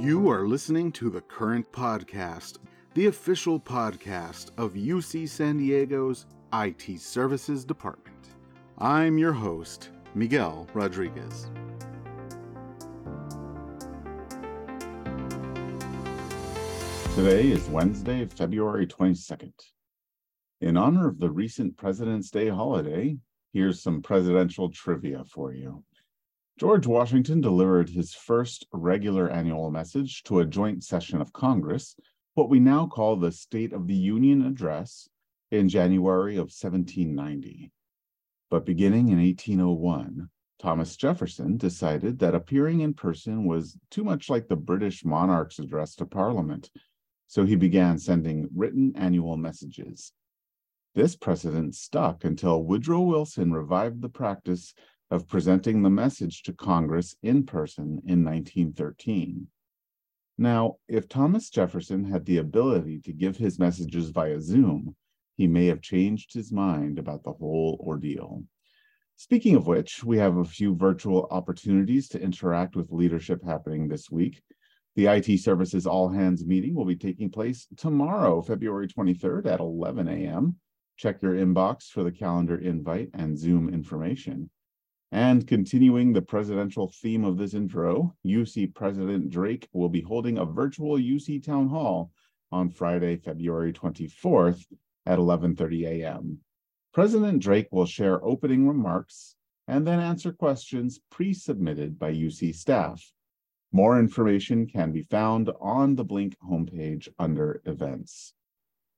You are listening to the Current Podcast, the official podcast of UC San Diego's IT Services Department. I'm your host, Miguel Rodriguez. Today is Wednesday, February 22nd. In honor of the recent President's Day holiday, here's some presidential trivia for you. George Washington delivered his first regular annual message to a joint session of Congress, what we now call the State of the Union Address, in January of 1790. But beginning in 1801, Thomas Jefferson decided that appearing in person was too much like the British monarch's address to Parliament so he began sending written annual messages. This precedent stuck until Woodrow Wilson revived the practice of presenting the message to Congress in person in 1913. Now, if Thomas Jefferson had the ability to give his messages via Zoom, he may have changed his mind about the whole ordeal. Speaking of which, we have a few virtual opportunities to interact with leadership happening this week. The IT Services All Hands meeting will be taking place tomorrow, February 23rd at 11 a.m. Check your inbox for the calendar invite and Zoom information. And continuing the presidential theme of this intro, UC President Drake will be holding a virtual UC Town Hall on Friday, February 24th at 11:30 a.m. President Drake will share opening remarks and then answer questions pre-submitted by UC staff. More information can be found on the Blink homepage under events.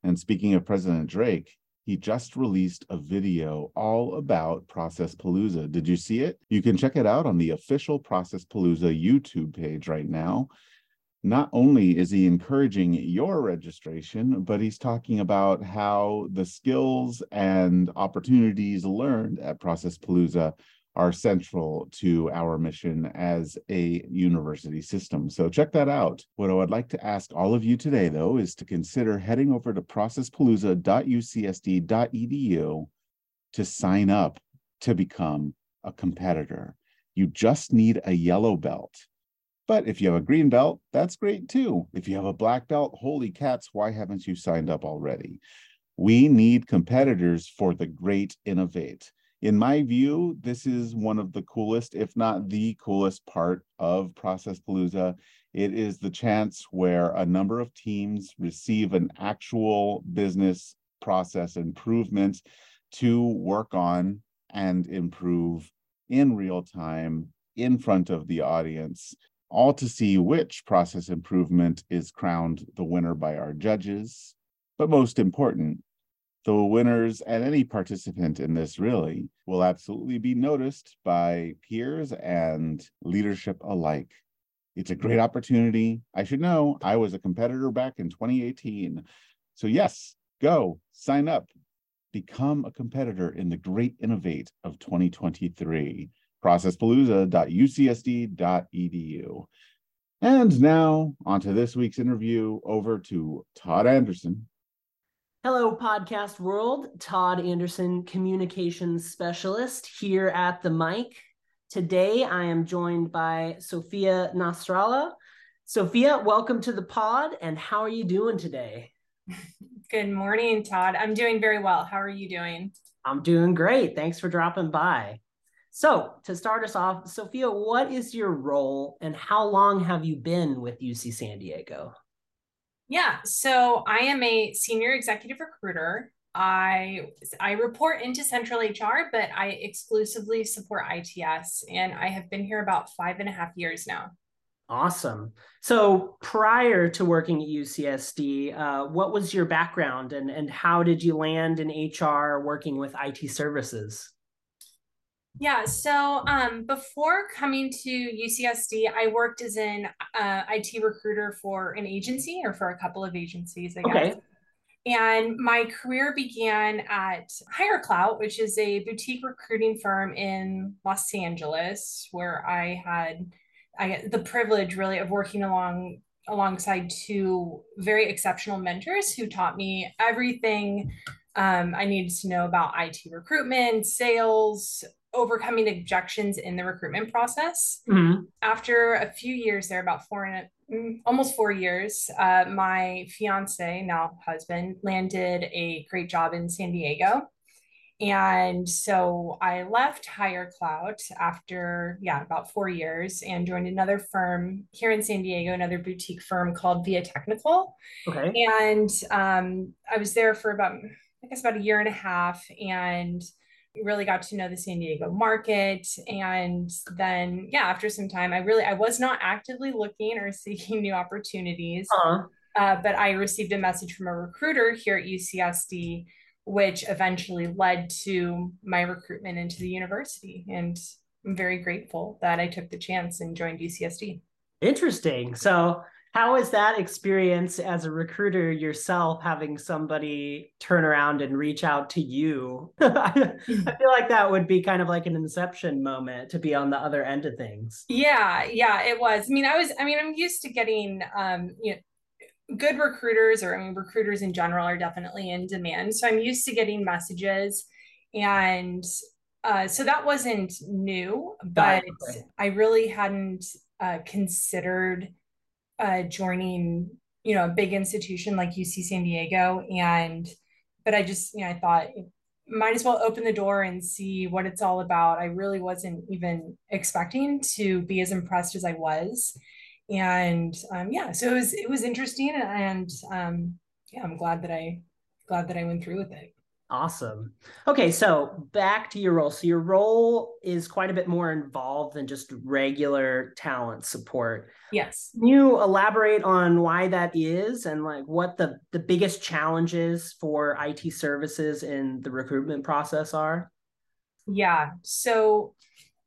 And speaking of President Drake, he just released a video all about Process Palooza. Did you see it? You can check it out on the official Process Palooza YouTube page right now. Not only is he encouraging your registration, but he's talking about how the skills and opportunities learned at Process Palooza are central to our mission as a university system. So check that out. What I would like to ask all of you today, though, is to consider heading over to processpalooza.ucsd.edu to sign up to become a competitor. You just need a yellow belt. But if you have a green belt, that's great too. If you have a black belt, holy cats, why haven't you signed up already? We need competitors for the great innovate in my view, this is one of the coolest, if not the coolest part of Process Palooza. It is the chance where a number of teams receive an actual business process improvement to work on and improve in real time in front of the audience, all to see which process improvement is crowned the winner by our judges. But most important, the winners and any participant in this really will absolutely be noticed by peers and leadership alike. It's a great opportunity. I should know I was a competitor back in 2018. So, yes, go sign up, become a competitor in the great innovate of 2023. Processpalooza.ucsd.edu. And now, on to this week's interview. Over to Todd Anderson, Hello, podcast world. Todd Anderson, communications specialist here at the mic. Today, I am joined by Sophia Nasrallah. Sophia, welcome to the pod. And how are you doing today? Good morning, Todd. I'm doing very well. How are you doing? I'm doing great. Thanks for dropping by. So, to start us off, Sophia, what is your role and how long have you been with UC San Diego? Yeah, so I am a senior executive recruiter. I I report into central HR, but I exclusively support ITS, and I have been here about five and a half years now. Awesome. So prior to working at UCSD, uh, what was your background, and and how did you land in HR working with IT services? Yeah, so um, before coming to UCSD, I worked as an uh, IT recruiter for an agency or for a couple of agencies, I guess. Okay. And my career began at HireClout, which is a boutique recruiting firm in Los Angeles, where I had I the privilege really of working along alongside two very exceptional mentors who taught me everything um, I needed to know about IT recruitment, sales, overcoming objections in the recruitment process. Mm-hmm. After a few years there, about four and a, mm, almost four years, uh, my fiance, now husband, landed a great job in San Diego. And so I left HireClout after, yeah, about four years and joined another firm here in San Diego, another boutique firm called Via Technical. Okay. And um, I was there for about, I guess, about a year and a half and really got to know the San Diego market. And then, yeah, after some time, I really, I was not actively looking or seeking new opportunities. Uh-huh. Uh, but I received a message from a recruiter here at UCSD which eventually led to my recruitment into the university. And I'm very grateful that I took the chance and joined UCSD. Interesting. So, how is that experience as a recruiter yourself, having somebody turn around and reach out to you? I feel like that would be kind of like an inception moment to be on the other end of things. Yeah, yeah, it was. I mean, I was, I mean, I'm used to getting, um, you know, good recruiters or I mean recruiters in general are definitely in demand. So I'm used to getting messages and uh, so that wasn't new, but I really hadn't uh, considered uh, joining, you know, a big institution like UC San Diego. And, but I just, you know, I thought might as well open the door and see what it's all about. I really wasn't even expecting to be as impressed as I was and um, yeah, so it was it was interesting, and um, yeah, I'm glad that I glad that I went through with it. Awesome. Okay, so back to your role. So your role is quite a bit more involved than just regular talent support. Yes. Can you elaborate on why that is and like what the the biggest challenges for IT services in the recruitment process are? Yeah. So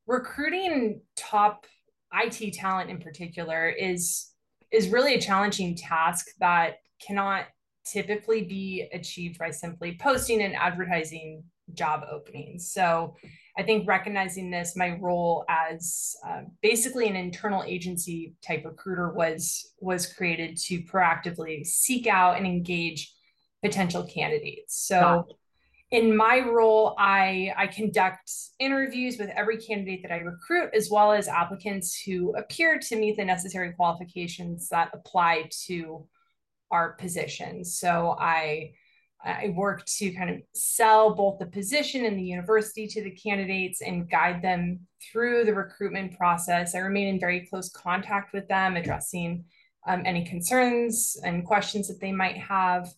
recruiting top IT talent in particular is is really a challenging task that cannot typically be achieved by simply posting and advertising job openings. So I think recognizing this, my role as uh, basically an internal agency type recruiter was was created to proactively seek out and engage potential candidates. So in my role, I, I conduct interviews with every candidate that I recruit, as well as applicants who appear to meet the necessary qualifications that apply to our positions. So I, I work to kind of sell both the position and the university to the candidates and guide them through the recruitment process. I remain in very close contact with them, addressing um, any concerns and questions that they might have.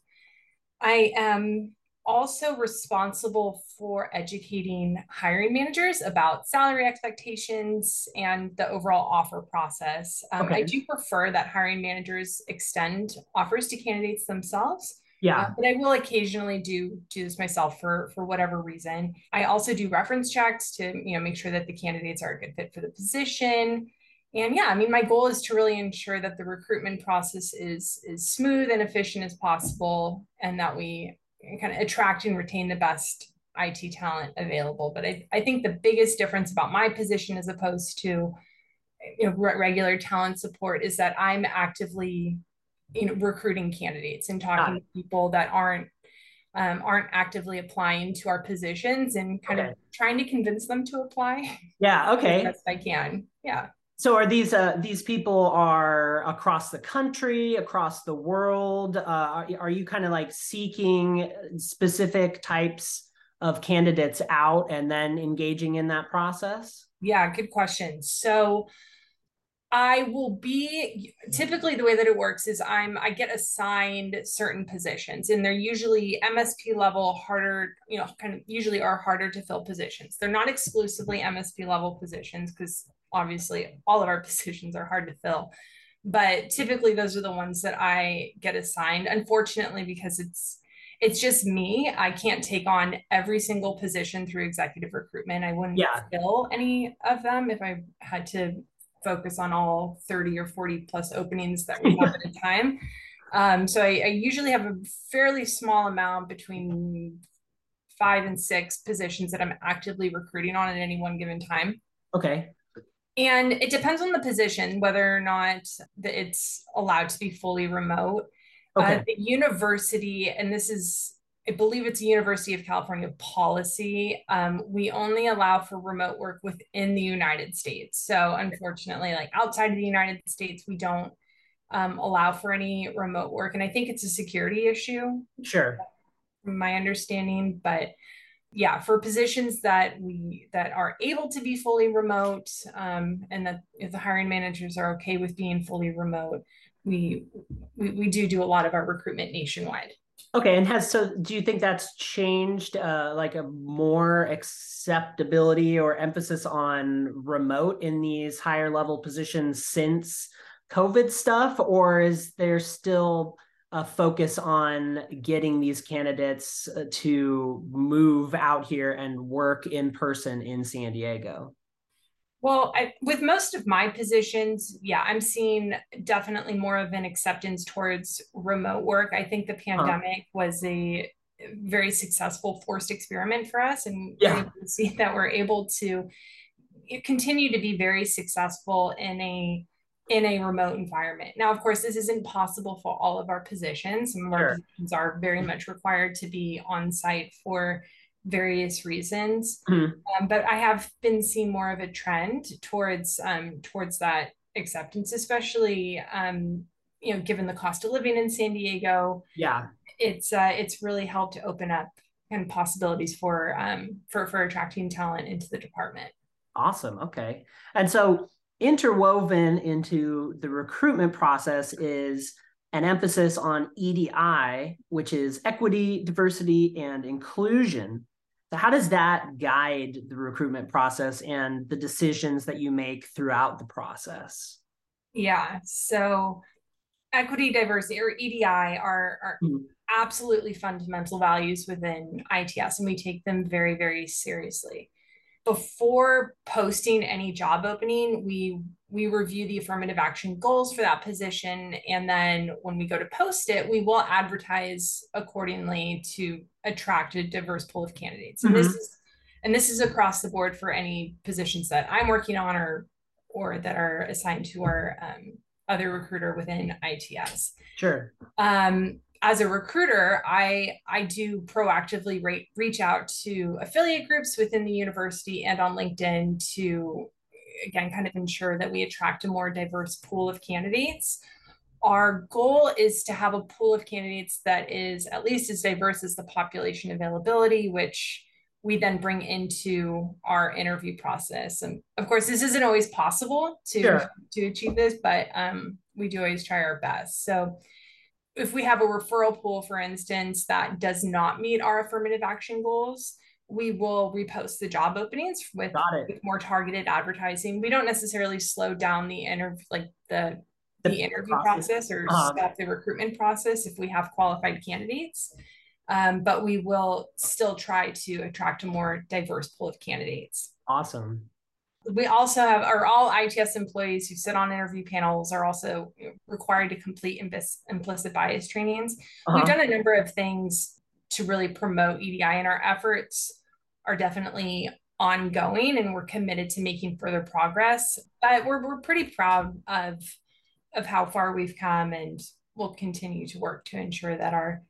I am also responsible for educating hiring managers about salary expectations and the overall offer process. Um, okay. I do prefer that hiring managers extend offers to candidates themselves. Yeah, uh, but I will occasionally do do this myself for for whatever reason. I also do reference checks to you know make sure that the candidates are a good fit for the position. And yeah, I mean, my goal is to really ensure that the recruitment process is is smooth and efficient as possible, and that we kind of attract and retain the best IT talent available. But I, I think the biggest difference about my position as opposed to you know regular talent support is that I'm actively you know recruiting candidates and talking ah. to people that aren't um, aren't actively applying to our positions and kind okay. of trying to convince them to apply. Yeah. Okay. best I can. Yeah. So are these uh, these people are across the country, across the world? Uh, are, are you kind of like seeking specific types of candidates out and then engaging in that process? Yeah, good question. So I will be typically the way that it works is I'm I get assigned certain positions and they're usually MSP level harder, you know, kind of usually are harder to fill positions. They're not exclusively MSP level positions because obviously all of our positions are hard to fill. But typically those are the ones that i get assigned. Unfortunately because it's it's just me i can't take on every single position through executive recruitment. I wouldn't yeah. fill any of them if i had to focus on all 30 or 40 plus openings that we have at a time. Um, so I, I usually have a fairly small amount between five and six positions that i'm actively recruiting on at any one given time. Okay and it depends on the position whether or not it's allowed to be fully remote. Uh, okay. Uh, the university, and this is, I believe it's a University of California policy. Um, we only allow for remote work within the United States. So unfortunately, like outside of the United States, we don't um, allow for any remote work. And I think it's a security issue. Sure. From my understanding, but yeah, for positions that we that are able to be fully remote, um, and that if the hiring managers are okay with being fully remote, we we, we do do a lot of our recruitment nationwide. Okay, and has so do you think that's changed uh, like a more acceptability or emphasis on remote in these higher level positions since COVID stuff, or is there still a focus on getting these candidates uh, to move out here and work in person in San Diego? Well, I, with most of my positions, yeah, I'm seeing definitely more of an acceptance towards remote work. I think the pandemic huh. was a very successful forced experiment for us, and yeah. we see that we're able to continue to be very successful in a in a remote environment. Now, of course, this isn't possible for all of our positions. Some of our sure. positions are very much required to be on site for various reasons. Mm-hmm. Um, but I have been seeing more of a trend towards um, towards that acceptance, especially um, you know, given the cost of living in San Diego. Yeah, it's uh, it's really helped to open up and possibilities for um, for for attracting talent into the department. Awesome. Okay, and so interwoven into the recruitment process is an emphasis on EDI, which is equity, diversity, and inclusion. So how does that guide the recruitment process and the decisions that you make throughout the process? Yeah. So equity, diversity, or EDI are, are mm-hmm. absolutely fundamental values within ITS, and we take them very, very seriously before posting any job opening, we we review the affirmative action goals for that position, and then when we go to post it, we will advertise accordingly to attract a diverse pool of candidates. Mm-hmm. And this mm-hmm. is and this is across the board for any positions that I'm working on or or that are assigned to our um, other recruiter within ITS. Sure. Um, as a recruiter, I I do proactively rate, reach out to affiliate groups within the university and on LinkedIn to again kind of ensure that we attract a more diverse pool of candidates. Our goal is to have a pool of candidates that is at least as diverse as the population availability, which we then bring into our interview process. And of course, this isn't always possible to sure. to achieve this, but um, we do always try our best. So if we have a referral pool, for instance, that does not meet our affirmative action goals, we will repost the job openings with, with more targeted advertising. We don't necessarily slow down the interview, like the the, the interview process, process or uh-huh. stop the recruitment process if we have qualified candidates. Um, but we will still try to attract a more diverse pool of candidates. Awesome we also have are all ITS employees who sit on interview panels are also required to complete implicit bias trainings. Uh-huh. We've done a number of things to really promote EDI and our efforts are definitely ongoing and we're committed to making further progress. But we're, we're pretty proud of of how far we've come and we'll continue to work to ensure that our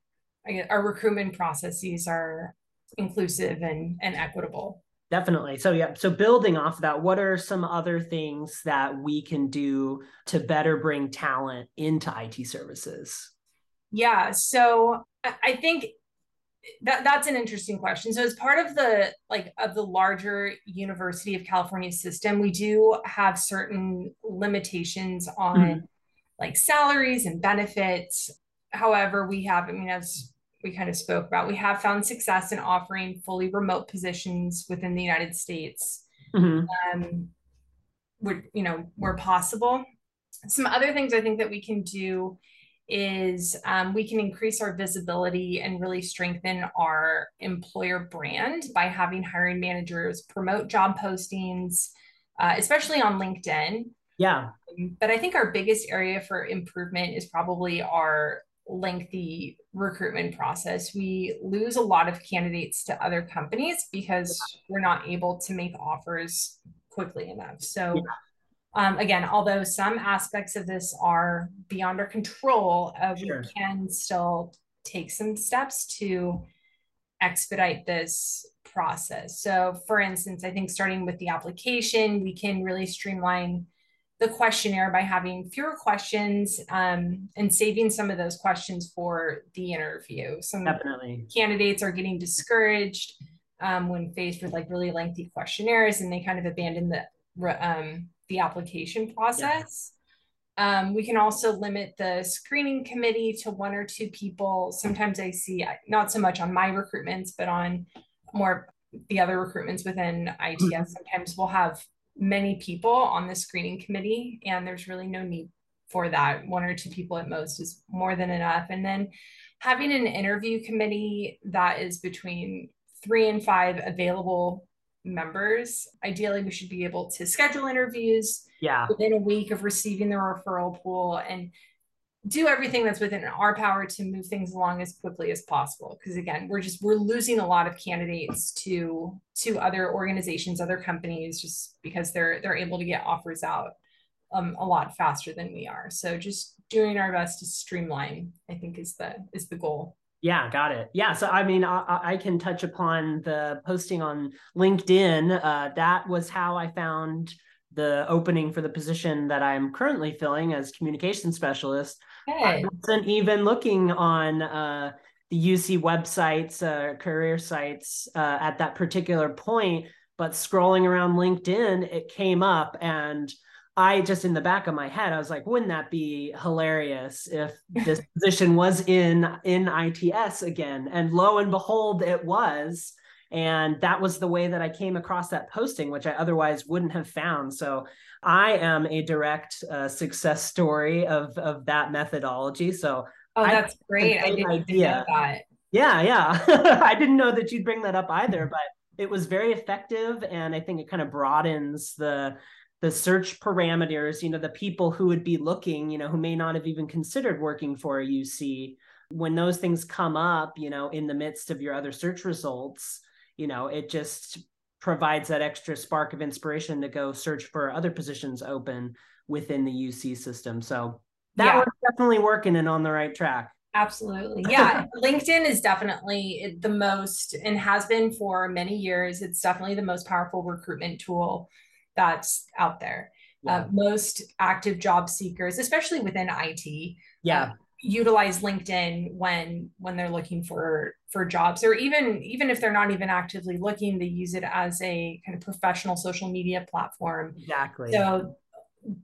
our recruitment processes are inclusive and, and equitable. Definitely. So, yeah. So, building off of that, what are some other things that we can do to better bring talent into IT services? Yeah. So, I think that that's an interesting question. So, as part of the like of the larger University of California system, we do have certain limitations on mm-hmm. like salaries and benefits. However, we have, I mean, as we kind of spoke about. We have found success in offering fully remote positions within the United States, mm-hmm. um, would you know where possible. Some other things I think that we can do is um, we can increase our visibility and really strengthen our employer brand by having hiring managers promote job postings, uh, especially on LinkedIn. Yeah. But I think our biggest area for improvement is probably our lengthy recruitment process. We lose a lot of candidates to other companies because we're not able to make offers quickly enough. So, um, again, although some aspects of this are beyond our control, uh, sure. we can still take some steps to expedite this process. So, for instance, I think starting with the application, we can really streamline the questionnaire by having fewer questions um, and saving some of those questions for the interview. Some definitely candidates are getting discouraged um, when faced with like really lengthy questionnaires, and they kind of abandon the um, the application process. Yeah. Um, we can also limit the screening committee to one or two people. Sometimes I see not so much on my recruitments, but on more the other recruitments within ITS. Mm-hmm. Sometimes we'll have many people on the screening committee, and there's really no need for that. One or two people at most is more than enough. And then having an interview committee that is between three and five available members. Ideally, we should be able to schedule interviews yeah. within a week of receiving the referral pool and do everything that's within our power to move things along as quickly as possible because again we're just we're losing a lot of candidates to to other organizations other companies just because they're they're able to get offers out um, a lot faster than we are so just doing our best to streamline i think is the is the goal yeah, got it. Yeah, so I mean, I, I can touch upon the posting on LinkedIn. Uh, that was how I found the opening for the position that I'm currently filling as communication specialist. Hey. I wasn't even looking on uh, the UC websites, uh, career sites uh, at that particular point, but scrolling around LinkedIn, it came up and I just in the back of my head, I was like, wouldn't that be hilarious if this position was in in ITS again? And lo and behold, it was. And that was the way that I came across that posting, which I otherwise wouldn't have found. So I am a direct uh, success story of of that methodology. So oh, that's great! I didn't idea. know that. Yeah, yeah. I didn't know that you'd bring that up either, but it was very effective, and I think it kind of broadens the the search parameters, you know, the people who would be looking, you know, who may not have even considered working for a UC, when those things come up, you know, in the midst of your other search results, you know, it just provides that extra spark of inspiration to go search for other positions open within the UC system. So that yeah. was definitely working and on the right track. Absolutely. Yeah. LinkedIn is definitely the most and has been for many years. It's definitely the most powerful recruitment tool that's out there. Yeah. Uh, most active job seekers, especially within IT, yeah, uh, utilize LinkedIn when when they're looking for for jobs, or even even if they're not even actively looking, they use it as a kind of professional social media platform. Exactly. So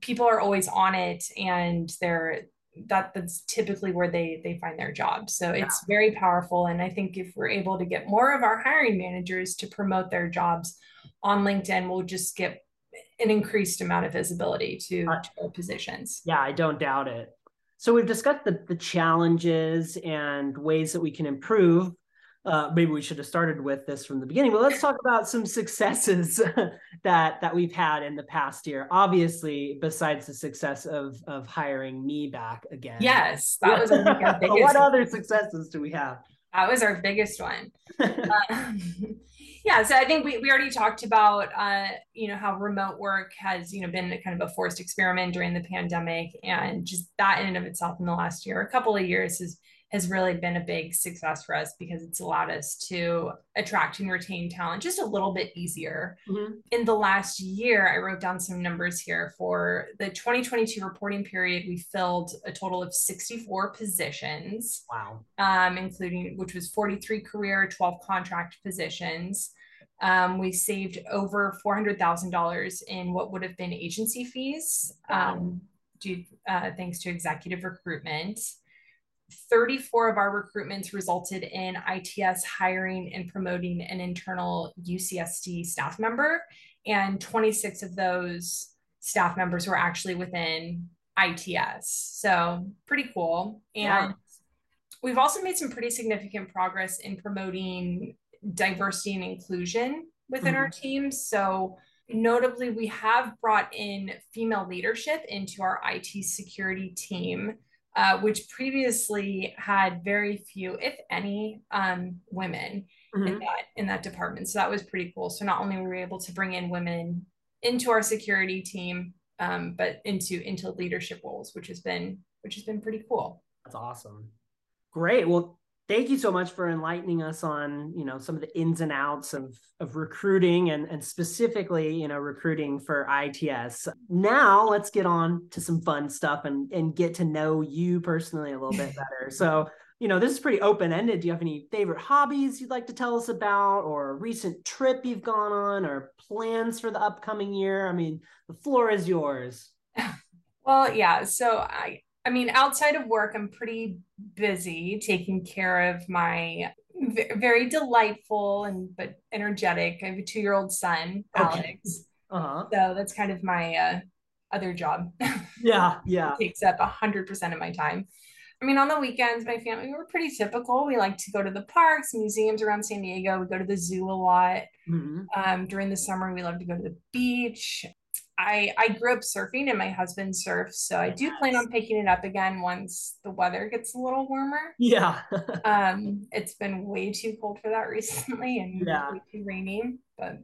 people are always on it, and they're that that's typically where they they find their jobs so yeah. it's very powerful and i think if we're able to get more of our hiring managers to promote their jobs on linkedin we'll just get an increased amount of visibility to, uh, to positions. Yeah, I don't doubt it. So we've discussed the, the challenges and ways that we can improve. Uh, maybe we should have started with this from the beginning, but let's talk about some successes that that we've had in the past year. Obviously, besides the success of of hiring me back again. Yes, that was our biggest. what other successes do we have? That was our biggest one. yeah so i think we, we already talked about uh, you know how remote work has you know been kind of a forced experiment during the pandemic and just that in and of itself in the last year a couple of years has has really been a big success for us because it's allowed us to attract and retain talent just a little bit easier. Mm-hmm. In the last year, I wrote down some numbers here for the 2022 reporting period. We filled a total of 64 positions. Wow. Um, including which was 43 career, 12 contract positions. Um, we saved over $400,000 in what would have been agency fees wow. um, due, uh, thanks to executive recruitment. 34 of our recruitments resulted in ITS hiring and promoting an internal UCSD staff member, and 26 of those staff members were actually within ITS. So, pretty cool. And yeah. we've also made some pretty significant progress in promoting diversity and inclusion within mm-hmm. our teams. So, notably, we have brought in female leadership into our IT security team uh, which previously had very few, if any, um, women mm-hmm. in that in that department. So that was pretty cool. So not only were we able to bring in women into our security team, um, but into into leadership roles, which has been which has been pretty cool. That's awesome. Great. Well, thank you so much for enlightening us on you know some of the ins and outs of of recruiting and and specifically you know recruiting for ITS. Now let's get on to some fun stuff and and get to know you personally a little bit better. So you know this is pretty open ended. Do you have any favorite hobbies you'd like to tell us about, or a recent trip you've gone on, or plans for the upcoming year? I mean, the floor is yours. Well, yeah. So I I mean, outside of work, I'm pretty busy taking care of my very delightful and but energetic. I have a two year old son, okay. Alex. Uh-huh. So that's kind of my uh, other job. Yeah, yeah. takes up a hundred percent of my time. I mean, on the weekends, my family we're pretty typical. We like to go to the parks, museums around San Diego. We go to the zoo a lot. Mm-hmm. Um, during the summer, we love to go to the beach. I I grew up surfing and my husband surfs, so I do plan on picking it up again once the weather gets a little warmer. Yeah. um, it's been way too cold for that recently and yeah. way too rainy, but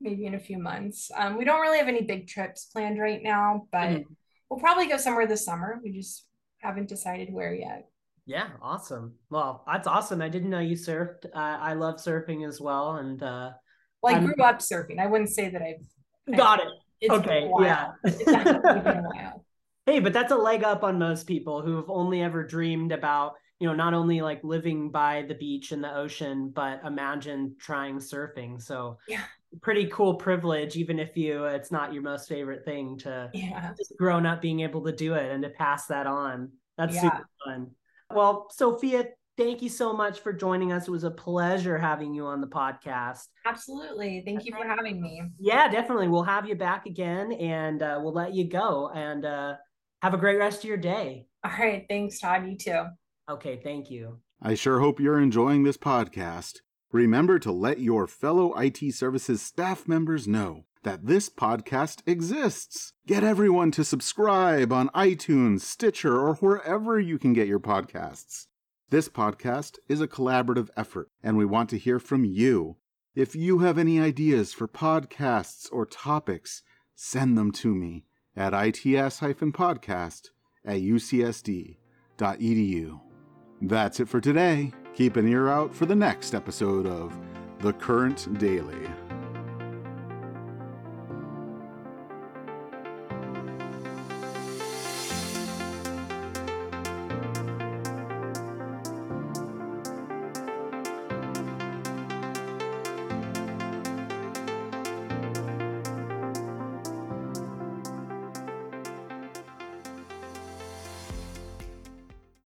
maybe in a few months. Um, we don't really have any big trips planned right now, but mm-hmm. we'll probably go somewhere this summer. We just haven't decided where yet. Yeah, awesome. Well, that's awesome. I didn't know you surfed. Uh, I love surfing as well, and uh, well, I I'm... grew up surfing. I wouldn't say that I've got it it's okay, yeah. hey, but that's a leg up on most people who've only ever dreamed about, you know, not only like living by the beach and the ocean, but imagine trying surfing. So yeah, pretty cool privilege, even if you it's not your most favorite thing to yeah. just grown up being able to do it and to pass that on. That's yeah. super fun. Well, Sophia, thank you so much for joining us. It was a pleasure having you on the podcast. Absolutely. Thank you for having me. Yeah, definitely. We'll have you back again and uh, we'll let you go and uh, have a great rest of your day. All right. Thanks, Todd. You too. Okay. Thank you. I sure hope you're enjoying this podcast. Remember to let your fellow IT services staff members know that this podcast exists. Get everyone to subscribe on iTunes, Stitcher, or wherever you can get your podcasts. This podcast is a collaborative effort, and we want to hear from you. If you have any ideas for podcasts or topics, send them to me at its-podcast at ucsd.edu. That's it for today. Keep an ear out for the next episode of The Current Daily.